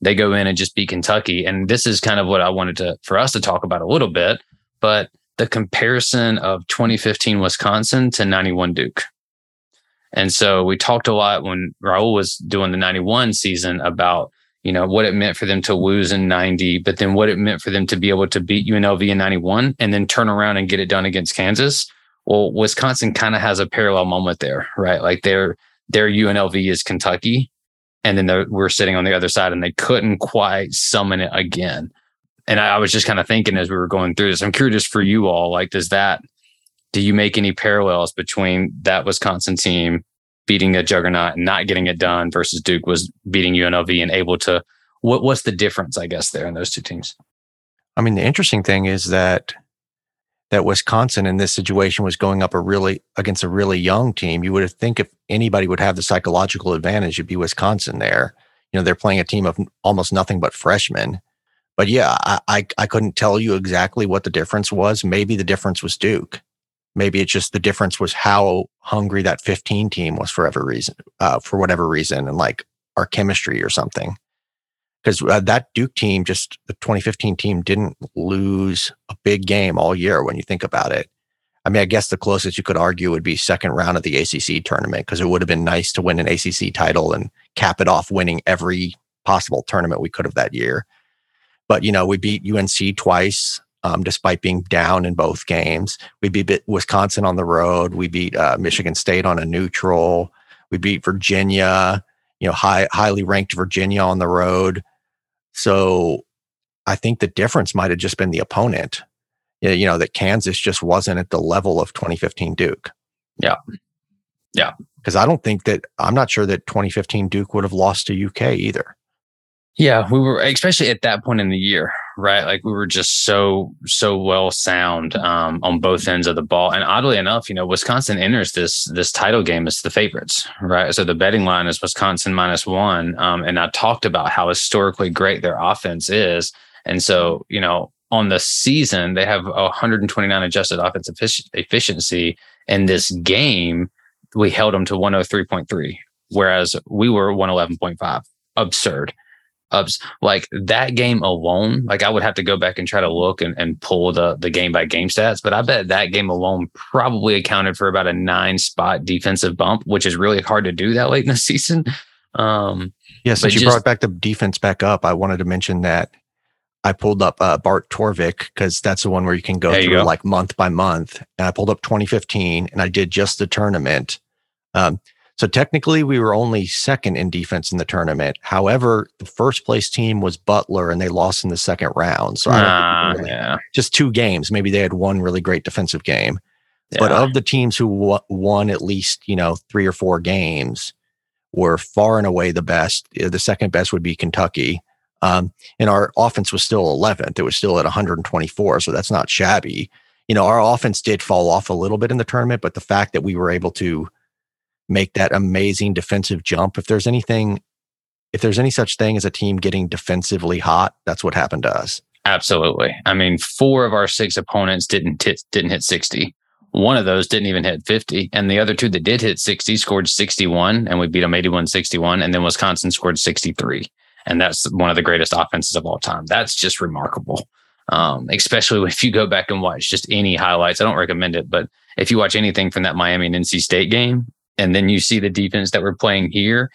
[SPEAKER 3] They go in and just beat Kentucky. And this is kind of what I wanted to for us to talk about a little bit. But the comparison of 2015 Wisconsin to 91 Duke. And so we talked a lot when Raul was doing the 91 season about, you know, what it meant for them to lose in 90, but then what it meant for them to be able to beat UNLV in 91 and then turn around and get it done against Kansas. Well, Wisconsin kind of has a parallel moment there, right? Like their their UNLV is Kentucky, and then we're sitting on the other side, and they couldn't quite summon it again. And I, I was just kind of thinking as we were going through this, I'm curious for you all, like, does that do you make any parallels between that Wisconsin team beating a juggernaut and not getting it done versus Duke was beating UNLV and able to? What what's the difference, I guess, there in those two teams?
[SPEAKER 2] I mean, the interesting thing is that that Wisconsin in this situation was going up a really against a really young team. You would think if anybody would have the psychological advantage, it'd be Wisconsin there. You know, they're playing a team of almost nothing but freshmen. But yeah, I, I I couldn't tell you exactly what the difference was. Maybe the difference was Duke. Maybe it's just the difference was how hungry that 15 team was for every reason, uh, for whatever reason, and like our chemistry or something because uh, that Duke team, just the 2015 team, didn't lose a big game all year when you think about it. I mean, I guess the closest you could argue would be second round of the ACC tournament because it would have been nice to win an ACC title and cap it off winning every possible tournament we could have that year. But, you know, we beat UNC twice. Um, despite being down in both games. We beat Wisconsin on the road. We beat uh, Michigan State on a neutral. We beat Virginia, you know, high, highly ranked Virginia on the road. So I think the difference might have just been the opponent. You know, that Kansas just wasn't at the level of 2015 Duke.
[SPEAKER 3] Yeah. Yeah.
[SPEAKER 2] Because I don't think that, I'm not sure that 2015 Duke would have lost to UK either.
[SPEAKER 3] Yeah, we were especially at that point in the year, right? Like we were just so so well sound um, on both ends of the ball. And oddly enough, you know, Wisconsin enters this this title game as the favorites, right? So the betting line is Wisconsin minus one. Um, and I talked about how historically great their offense is, and so you know, on the season they have 129 adjusted offensive efficiency. In this game, we held them to 103.3, whereas we were 111.5. Absurd ups like that game alone like i would have to go back and try to look and, and pull the the game by game stats but i bet that game alone probably accounted for about a nine spot defensive bump which is really hard to do that late in the season um
[SPEAKER 2] yeah since you just, brought back the defense back up i wanted to mention that i pulled up uh, bart torvik because that's the one where you can go through go. like month by month and i pulled up 2015 and i did just the tournament um so technically, we were only second in defense in the tournament. However, the first place team was Butler, and they lost in the second round. So
[SPEAKER 3] uh, really, yeah.
[SPEAKER 2] just two games. Maybe they had one really great defensive game. Yeah. But of the teams who w- won at least you know three or four games, were far and away the best. The second best would be Kentucky. Um, and our offense was still 11th. It was still at 124. So that's not shabby. You know, our offense did fall off a little bit in the tournament, but the fact that we were able to make that amazing defensive jump. If there's anything, if there's any such thing as a team getting defensively hot, that's what happened to us.
[SPEAKER 3] Absolutely. I mean, four of our six opponents didn't hit didn't hit 60. One of those didn't even hit 50. And the other two that did hit 60 scored 61 and we beat them 81 61. And then Wisconsin scored 63. And that's one of the greatest offenses of all time. That's just remarkable. Um, especially if you go back and watch just any highlights. I don't recommend it, but if you watch anything from that Miami and NC State game, and then you see the defense that we're playing here.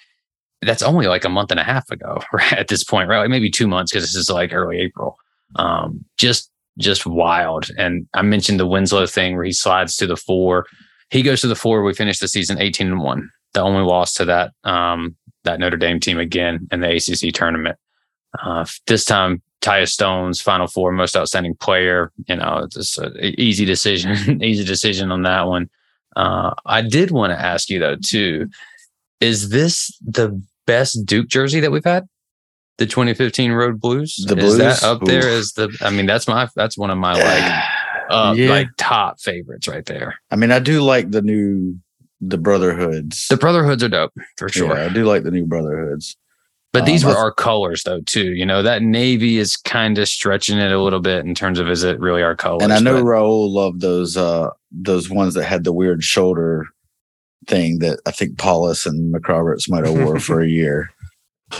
[SPEAKER 3] That's only like a month and a half ago, right? At this point, right? Like maybe two months because this is like early April. Um, just just wild. And I mentioned the Winslow thing where he slides to the four. He goes to the four. We finish the season 18 and one. The only loss to that um, that Notre Dame team again in the ACC tournament. Uh, this time, Tyus Jones, Final Four, most outstanding player. You know, it's an easy decision, easy decision on that one. Uh, I did want to ask you though too, is this the best Duke jersey that we've had? The 2015 Road Blues.
[SPEAKER 4] The Blues
[SPEAKER 3] is that up Oof. there as the. I mean, that's my that's one of my like uh, yeah. like top favorites right there.
[SPEAKER 4] I mean, I do like the new the Brotherhoods.
[SPEAKER 3] The Brotherhoods are dope for sure.
[SPEAKER 4] Yeah, I do like the new Brotherhoods.
[SPEAKER 3] But these um, were our colors though too. You know, that navy is kind of stretching it a little bit in terms of is it really our colors?
[SPEAKER 4] And I know but, Raul loved those uh those ones that had the weird shoulder thing that I think Paulus and McRoberts might have wore for a year.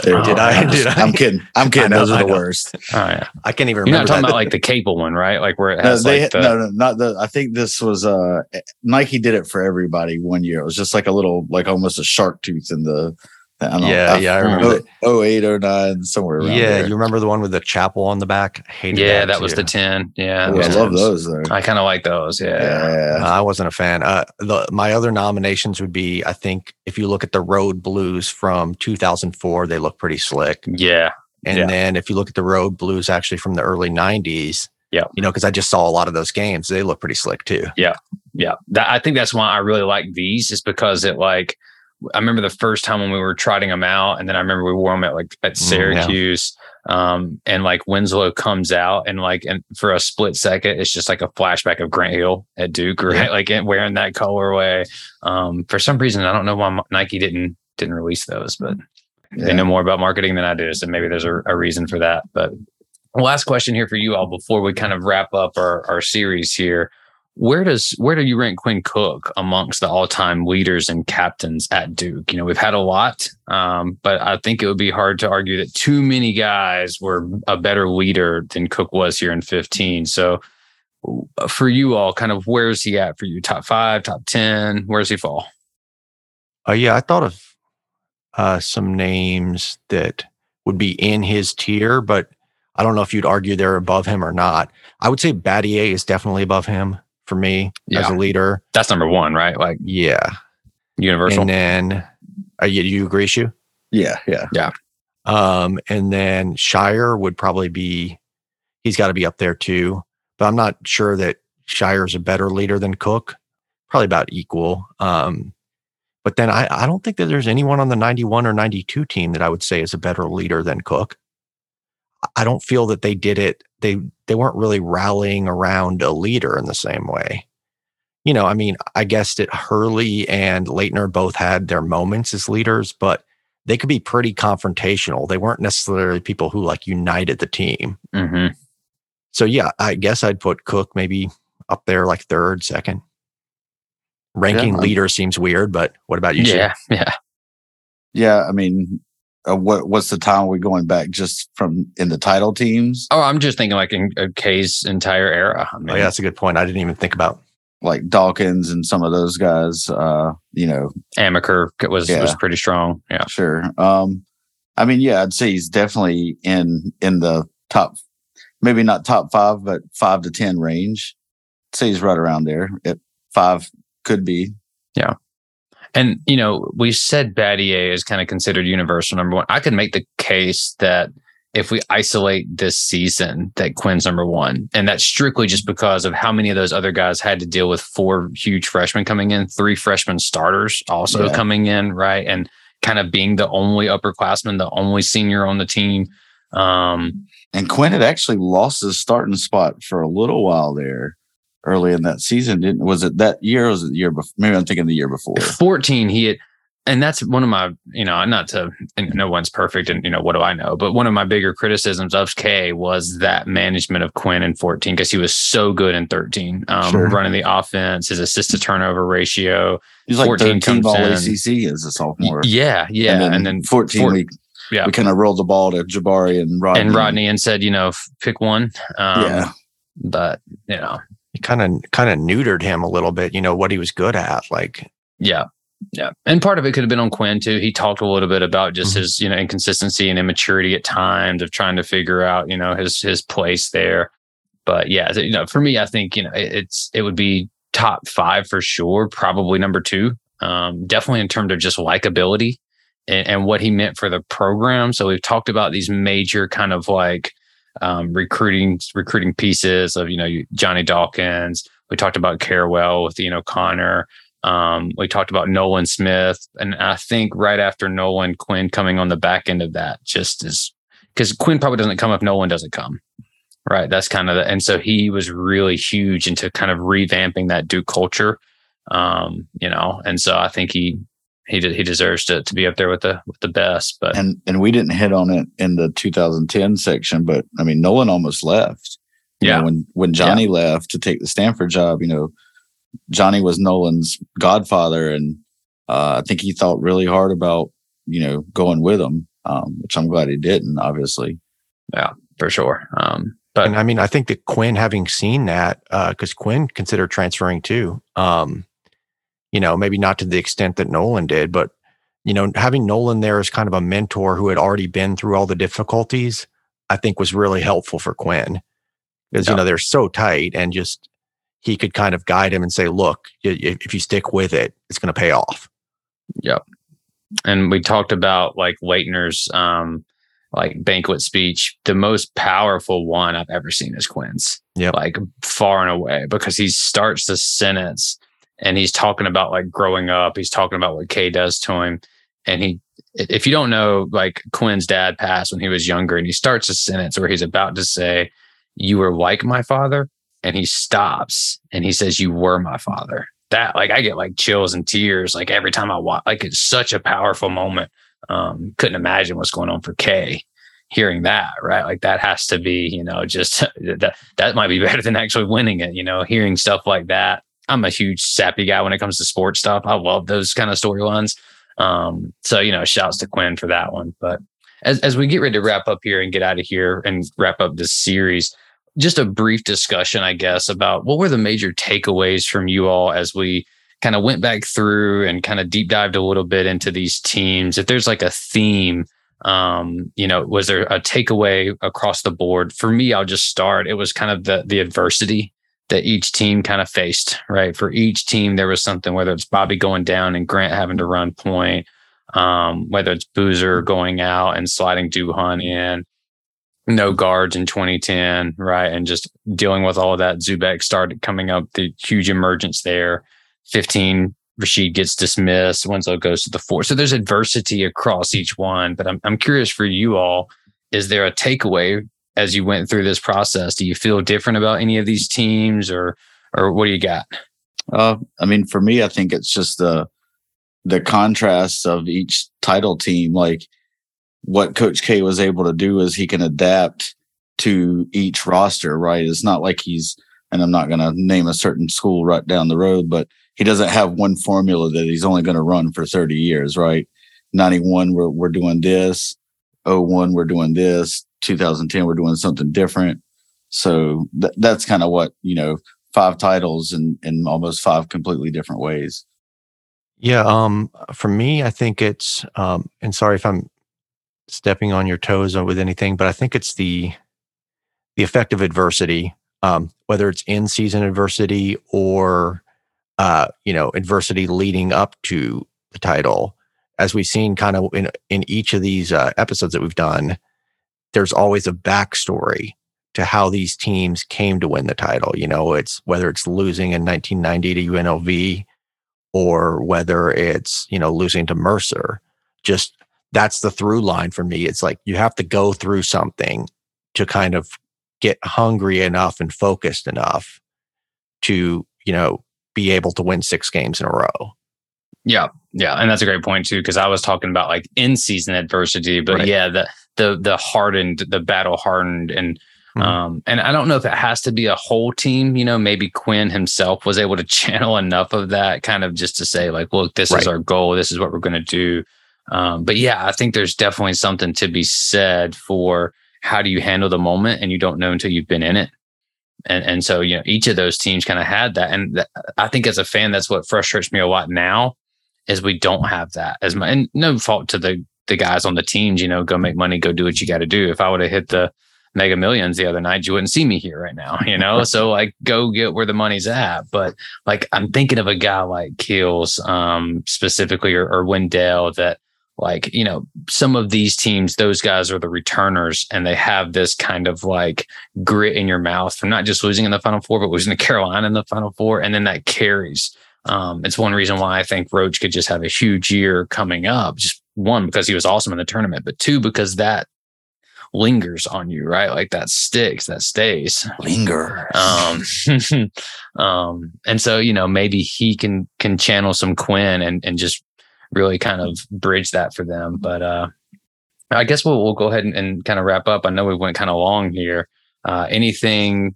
[SPEAKER 2] There, did I? Did I?
[SPEAKER 4] I'm kidding. I'm kidding. Know, those are the worst.
[SPEAKER 3] Oh yeah.
[SPEAKER 2] I can't even remember.
[SPEAKER 3] You're not talking that. about like the cable one, right? Like where it has no, they, like the...
[SPEAKER 4] no, no, not the. I think this was uh Nike did it for everybody one year. It was just like a little, like almost a shark tooth in the
[SPEAKER 2] yeah, I, yeah, I remember.
[SPEAKER 4] Oh, 08, 09, somewhere around
[SPEAKER 2] Yeah,
[SPEAKER 4] there.
[SPEAKER 2] you remember the one with the chapel on the back?
[SPEAKER 3] hated yeah, that, that was the 10. Yeah.
[SPEAKER 4] Ooh, I love those. Though.
[SPEAKER 3] I kind of like those. Yeah.
[SPEAKER 2] yeah. Uh, I wasn't a fan. Uh, the, my other nominations would be I think if you look at the Road Blues from 2004, they look pretty slick.
[SPEAKER 3] Yeah.
[SPEAKER 2] And
[SPEAKER 3] yeah.
[SPEAKER 2] then if you look at the Road Blues actually from the early 90s,
[SPEAKER 3] yeah.
[SPEAKER 2] You know, because I just saw a lot of those games. They look pretty slick too.
[SPEAKER 3] Yeah. Yeah. That, I think that's why I really like these, is because it like, I remember the first time when we were trotting them out, and then I remember we wore them at like at Syracuse, mm, yeah. um, and like Winslow comes out, and like and for a split second, it's just like a flashback of Grant Hill at Duke, right? Yeah. Like wearing that colorway. Um, for some reason, I don't know why Nike didn't didn't release those, but yeah. they know more about marketing than I do, so maybe there's a, a reason for that. But last question here for you all before we kind of wrap up our our series here where does where do you rank Quinn Cook amongst the all-time leaders and captains at Duke? You know, we've had a lot, um, but I think it would be hard to argue that too many guys were a better leader than Cook was here in 15. So, for you all, kind of where's he at for you? Top five, top ten? Where's he fall?
[SPEAKER 2] Uh, yeah, I thought of uh, some names that would be in his tier, but I don't know if you'd argue they're above him or not. I would say Battier is definitely above him for me as a leader.
[SPEAKER 3] That's number one, right? Like
[SPEAKER 2] Yeah.
[SPEAKER 3] universal.
[SPEAKER 2] And then, uh, you, you agree, Shu?
[SPEAKER 4] Yeah, yeah. Yeah.
[SPEAKER 2] Um, and then Scheyer would probably be, he's got to be up there too. But I'm not sure that Scheyer's a better leader than Cook. Probably about equal. Um, but then I, I don't think that there's anyone on the 91 or 92 team that I would say is a better leader than Cook. I don't feel that they did it. They they weren't really rallying around a leader in the same way. You know, I mean, I guess that Hurley and Laettner both had their moments as leaders, but they could be pretty confrontational. They weren't necessarily people who like united the team.
[SPEAKER 3] hmm
[SPEAKER 2] So yeah, I guess I'd put Cook maybe up there like third, second. Ranking
[SPEAKER 4] I'm-
[SPEAKER 2] leader seems weird, but what about you? Sid?
[SPEAKER 3] Yeah, yeah.
[SPEAKER 4] Yeah, I mean, uh, what what's the time we going back just from in the title teams?
[SPEAKER 3] Oh, I'm just thinking like in uh, K's entire era. I mean,
[SPEAKER 2] Oh, yeah, that's a good point. I didn't even think about.
[SPEAKER 4] Like Dawkins and some of those guys, uh, you know,
[SPEAKER 3] Amaker was
[SPEAKER 4] Yeah.
[SPEAKER 3] was pretty strong. Yeah.
[SPEAKER 4] sure. Um, I mean, yeah, I'd say he's definitely in in the top, maybe not top five, but five to ten range. I'd say he's right around there. At five could be.
[SPEAKER 3] And you know, we said Battier is kind of considered universal number one. I could make the case that if we isolate this season, that Quinn's number one, and that's strictly just because of how many of those other guys had to deal with four huge freshmen coming in, three freshman starters also
[SPEAKER 4] Yeah.
[SPEAKER 3] coming in, right, and kind of being the only upperclassman, the only senior on the team. Um,
[SPEAKER 4] And Quinn had actually lost his starting spot for a little while there early in that season, didn't was it that year or was it the year before? Maybe I'm thinking the year before.
[SPEAKER 3] 14 he had and that's one of my you know not to and no one's perfect and you know what do i know but one of my bigger criticisms of k was that management of quinn in 14 because he was so good in 13 um,
[SPEAKER 4] Sure.
[SPEAKER 3] running the offense his assist to turnover ratio
[SPEAKER 4] He's like
[SPEAKER 3] 14
[SPEAKER 4] third team
[SPEAKER 3] comes
[SPEAKER 4] all
[SPEAKER 3] in.
[SPEAKER 4] ACC as a sophomore.
[SPEAKER 3] yeah yeah and then,
[SPEAKER 4] 14
[SPEAKER 3] four-
[SPEAKER 4] we,
[SPEAKER 3] yeah.
[SPEAKER 4] we kind of rolled the ball to Jabari and Rodney.
[SPEAKER 3] and rodney and said you know pick one um,
[SPEAKER 4] yeah.
[SPEAKER 3] but you know
[SPEAKER 2] He kind of kind of neutered him a little bit. You know what he was good at. Like
[SPEAKER 3] Yeah. Yeah. And part of it could have been on Quinn too. He talked a little bit about just
[SPEAKER 2] Mhm.
[SPEAKER 3] his, you know, inconsistency and immaturity at times of trying to figure out, you know, his his place there. But yeah, you know, for me, I think, you know, it- it's it would be top five for sure, probably number two. Um, definitely in terms of just likability and, and what he meant for the program. So we've talked about these major kind of like um, recruiting recruiting pieces of, you know, Johnny Dawkins. We talked about Carewell with, you know, Connor. Um, we talked about Nolan Smith, and I think right after Nolan, Quinn coming on the back end of that just is because Quinn probably doesn't come if Nolan doesn't come. Right. That's kind of the, and so he was really huge into kind of revamping that Duke culture. Um, you know, and so I think he, he, de- he deserves to, to be up there with the, with the best, but
[SPEAKER 4] And and we didn't hit on it in the 2010 section, but I mean, Nolan almost left. You know,
[SPEAKER 3] Yeah.
[SPEAKER 4] when when Johnny left to take the Stanford job, you know, Johnny was Nolan's godfather, and uh, I think he thought really hard about you know going with him, um, which I'm glad he didn't. Obviously, yeah,
[SPEAKER 3] for sure. Um, but
[SPEAKER 2] and I mean, I think that Quinn, having seen that, because Quinn considered transferring too. Um, you know, maybe not to the extent that Nolan did, but you know, having Nolan there as kind of a mentor who had already been through all the difficulties, I think was really helpful for Quinn because you know they're so tight and just he could kind of guide him and say, "Look, if you stick with it, it's going to pay off." Yep.
[SPEAKER 3] And we talked about like Laettner's um like banquet speech. The most powerful one I've ever seen is Quinn's.
[SPEAKER 2] Yeah.
[SPEAKER 3] Like far and away because he starts the sentence and he's talking about like growing up. He's talking about what K does to him. And he if you don't know, like Quinn's dad passed when he was younger, and he starts a sentence where he's about to say, You were like my father. And he stops and he says, You were my father. That like I get like chills and tears like every time I watch like it's such a powerful moment. Um, couldn't imagine what's going on for K hearing that, right? Like that has to be, you know, just that that might be better than actually winning it, you know, hearing stuff like that. I'm a huge sappy guy when it comes to sports stuff. I love those kind of storylines. Um, so you know, shouts to Quinn for that one. But as as we get ready to wrap up here and get out of here and wrap up this series, just a brief discussion, I guess, about what were the major takeaways from you all as we kind of went back through and kind of deep dived a little bit into these teams. If there's like a theme Um, you know, was there a takeaway across the board? For me, I'll just start. It was kind of the the adversity that each team kind of faced, right? For each team, there was something, whether it's Bobby going down and Grant having to run point, um, whether it's Boozer going out and sliding Duhon in, no guards in 2010, right? And just dealing with all of that. Zoubek started coming up, the huge emergence there. 15, Rasheed gets dismissed. Winslow goes to the four. So there's adversity across each one. But I'm, I'm curious for you all, is there a takeaway as you went through this process? Do you feel different about any of these teams or, or what do you got?
[SPEAKER 4] Uh, I mean, for me, I think it's just the, the contrast of each title team. Like what Coach K was able to do is he can adapt to each roster, right? It's not like he's, and I'm not going to name a certain school right down the road, but he doesn't have one formula that he's only going to run for 30 years, right? 91, we're, we're doing this. 01, we're doing this. 2010, we're doing something different. So th- that's kind of what, you know, five titles in, in almost five completely different ways.
[SPEAKER 2] Yeah. Um, for me, I think it's, um, and sorry if I'm stepping on your toes with anything, but I think it's the, the effect of adversity, um, whether it's in season adversity or, uh, you know, adversity leading up to the title. As we've seen kind of in, in each of these uh, episodes that we've done, there's always a backstory to how these teams came to win the title. You know, it's whether it's losing in 1990 to UNLV or whether it's, you know, losing to Mercer. Just that's the through line for me. It's like you have to go through something to kind of get hungry enough and focused enough to, you know, be able to win six games in a row.
[SPEAKER 3] Yeah, yeah, and that's a great point too because I was talking about like in season adversity, but right. yeah, the the the hardened, the battle hardened, and mm-hmm. um, and I don't know if it has to be a whole team. You know, maybe Quinn himself was able to channel enough of that, kind of just to say like, look, this right. is our goal, this is what we're going to do. Um, but yeah, I think there's definitely something to be said for how do you handle the moment, and you don't know until you've been in it. And and so you know each of those teams kind of had that, and th- I think as a fan, that's what frustrates me a lot now is we don't have that as my and no fault to the the guys on the teams. You know, go make money, go do what you got to do. If I would have hit the mega millions the other night, you wouldn't see me here right now, you know? so like go get where the money's at. But like I'm thinking of a guy like Keels, um, specifically or, or Wendell that like you know some of these teams those guys are the returners and they have this kind of like grit in your mouth from not just losing in the final four but losing to carolina in the final four and then that carries um, it's one reason why i think roach could just have a huge year coming up just one because he was awesome in the tournament but two because that lingers on you right like that sticks that stays
[SPEAKER 4] linger
[SPEAKER 3] um, um and so you know maybe he can can channel some quinn and and just really kind of bridge that for them. But uh, I guess we'll we'll go ahead and, and kind of wrap up. I know we went kind of long here. Uh, anything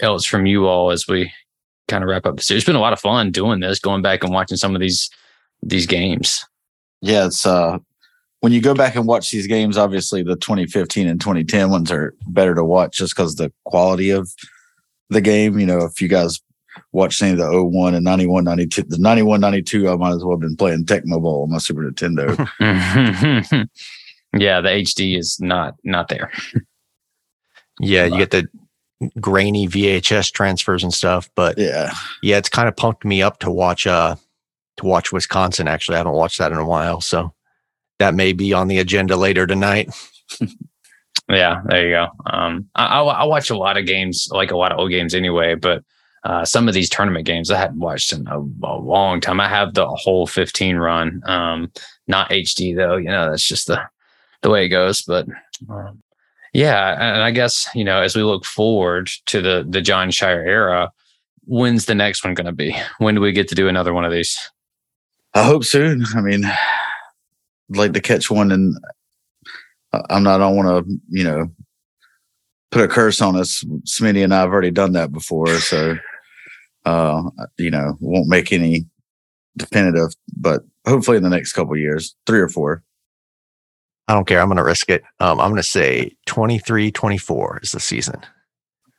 [SPEAKER 3] else from you all as we kind of wrap up the series? It's been a lot of fun doing this, going back and watching some of these these games.
[SPEAKER 4] Yeah, it's uh when you go back and watch these games, obviously the 2015 and 2010 ones are better to watch just because the quality of the game. You know, if you guys watched any of the 01 and 91, 92. The 91, 92, I might as well have been playing Tecmo Bowl on my Super Nintendo.
[SPEAKER 3] yeah, the HD is not not there.
[SPEAKER 2] yeah, you get the grainy VHS transfers and stuff, but
[SPEAKER 4] yeah,
[SPEAKER 2] yeah, it's kind of pumped me up to watch uh to watch Wisconsin. Actually, I haven't watched that in a while, so that may be on the agenda later tonight.
[SPEAKER 3] yeah, there you go. Um, I, I, I watch a lot of games, like a lot of old games anyway, but uh, some of these tournament games I hadn't watched in a, a, long time. I have the whole 15 run, um, not HD though. You know, that's just the the way it goes. But um, yeah, and I guess you know, as we look forward to the the Jon Scheyer era, when's the next one going to be? When do we get to do another one of these?
[SPEAKER 4] I hope soon. I mean, I'd like to catch one, and I'm not. I don't want to, you know, put a curse on us. Smitty and I have already done that before, so uh, you know, won't make any definitive, but hopefully in the next couple years, three or four.
[SPEAKER 2] I don't care. I'm going to risk it. Um, I'm going to say 23, 24 is the season. Okay.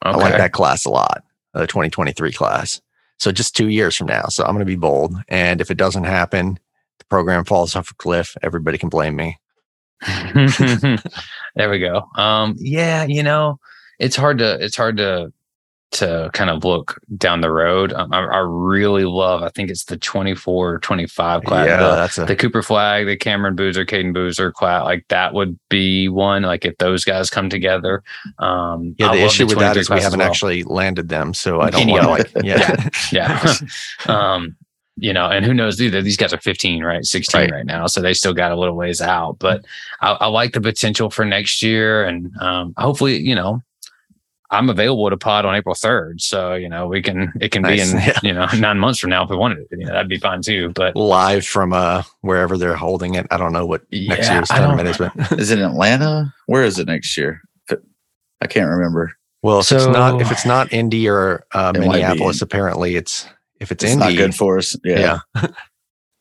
[SPEAKER 2] I like that class a lot, the 2023 class. So just two years from now. So I'm going to be bold. And if it doesn't happen, the program falls off a cliff, everybody can blame me.
[SPEAKER 3] there we go. Um, yeah, you know, it's hard to it's hard to to kind of look down the road. Um, I, I, really love. I think it's the 24, 25 class.
[SPEAKER 2] Yeah,
[SPEAKER 3] the,
[SPEAKER 2] that's a,
[SPEAKER 3] the Cooper Flagg, the Cameron Boozer, Cayden Boozer class. Like that would be one. Like if those guys come together. Um,
[SPEAKER 2] yeah, the issue the with that is we haven't
[SPEAKER 3] well.
[SPEAKER 2] actually landed them, so I don't want to like. Yeah,
[SPEAKER 3] yeah. yeah. um, you know, and who knows either. These guys are 15, right? 16 right, right now. So they still got a little ways out. But I, I like the potential for next year. And um, hopefully, you know, I'm available to pod on April 3rd. So, you know, we can, it can nice. be in, yeah. you know, nine months from now if we wanted it. You know, that'd be fine too. But
[SPEAKER 2] live from uh wherever they're holding it. I don't know what yeah, next year's tournament is, but
[SPEAKER 4] is it Atlanta? Where is it next year? I can't remember.
[SPEAKER 2] Well, if so, it's not if it's not Indy or uh, Minneapolis, apparently it's if it's,
[SPEAKER 4] it's
[SPEAKER 2] Indy,
[SPEAKER 4] not good for us. Yeah. yeah.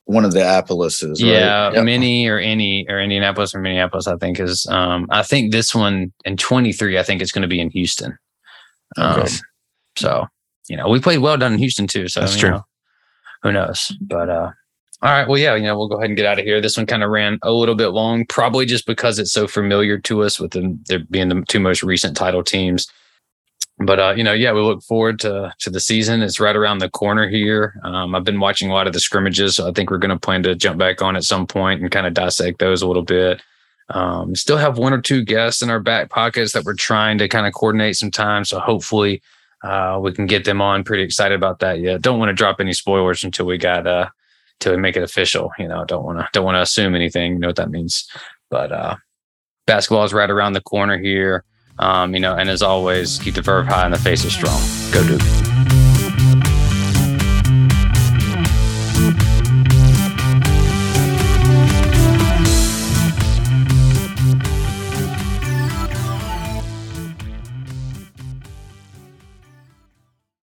[SPEAKER 4] One of the Appleses, right?
[SPEAKER 3] Yeah, yep. Mini or any or Indianapolis or Minneapolis, I think is. Um, I think this one in 23, I think it's going to be in Houston. Um, okay. so you know, we played well down in Houston too. So
[SPEAKER 2] that's true.
[SPEAKER 3] Know, who knows? But uh, all right. Well, yeah, you know, we'll go ahead and get out of here. This one kind of ran a little bit long, probably just because it's so familiar to us with them there being the two most recent title teams but uh, you know, yeah, we look forward to to the season. It's right around the corner here. Um, I've been watching a lot of the scrimmages, so I think we're going to plan to jump back on at some point and kind of dissect those a little bit. Um, still have one or two guests in our back pockets that we're trying to kind of coordinate some time. So hopefully, uh, we can get them on. Pretty excited about that. Yeah, don't want to drop any spoilers until we got uh, till we make it official. You know, don't want to don't want to assume anything. You know what that means. But uh, basketball is right around the corner here. Um, you know, and as always, keep the verve high and the face is strong. Go Duke.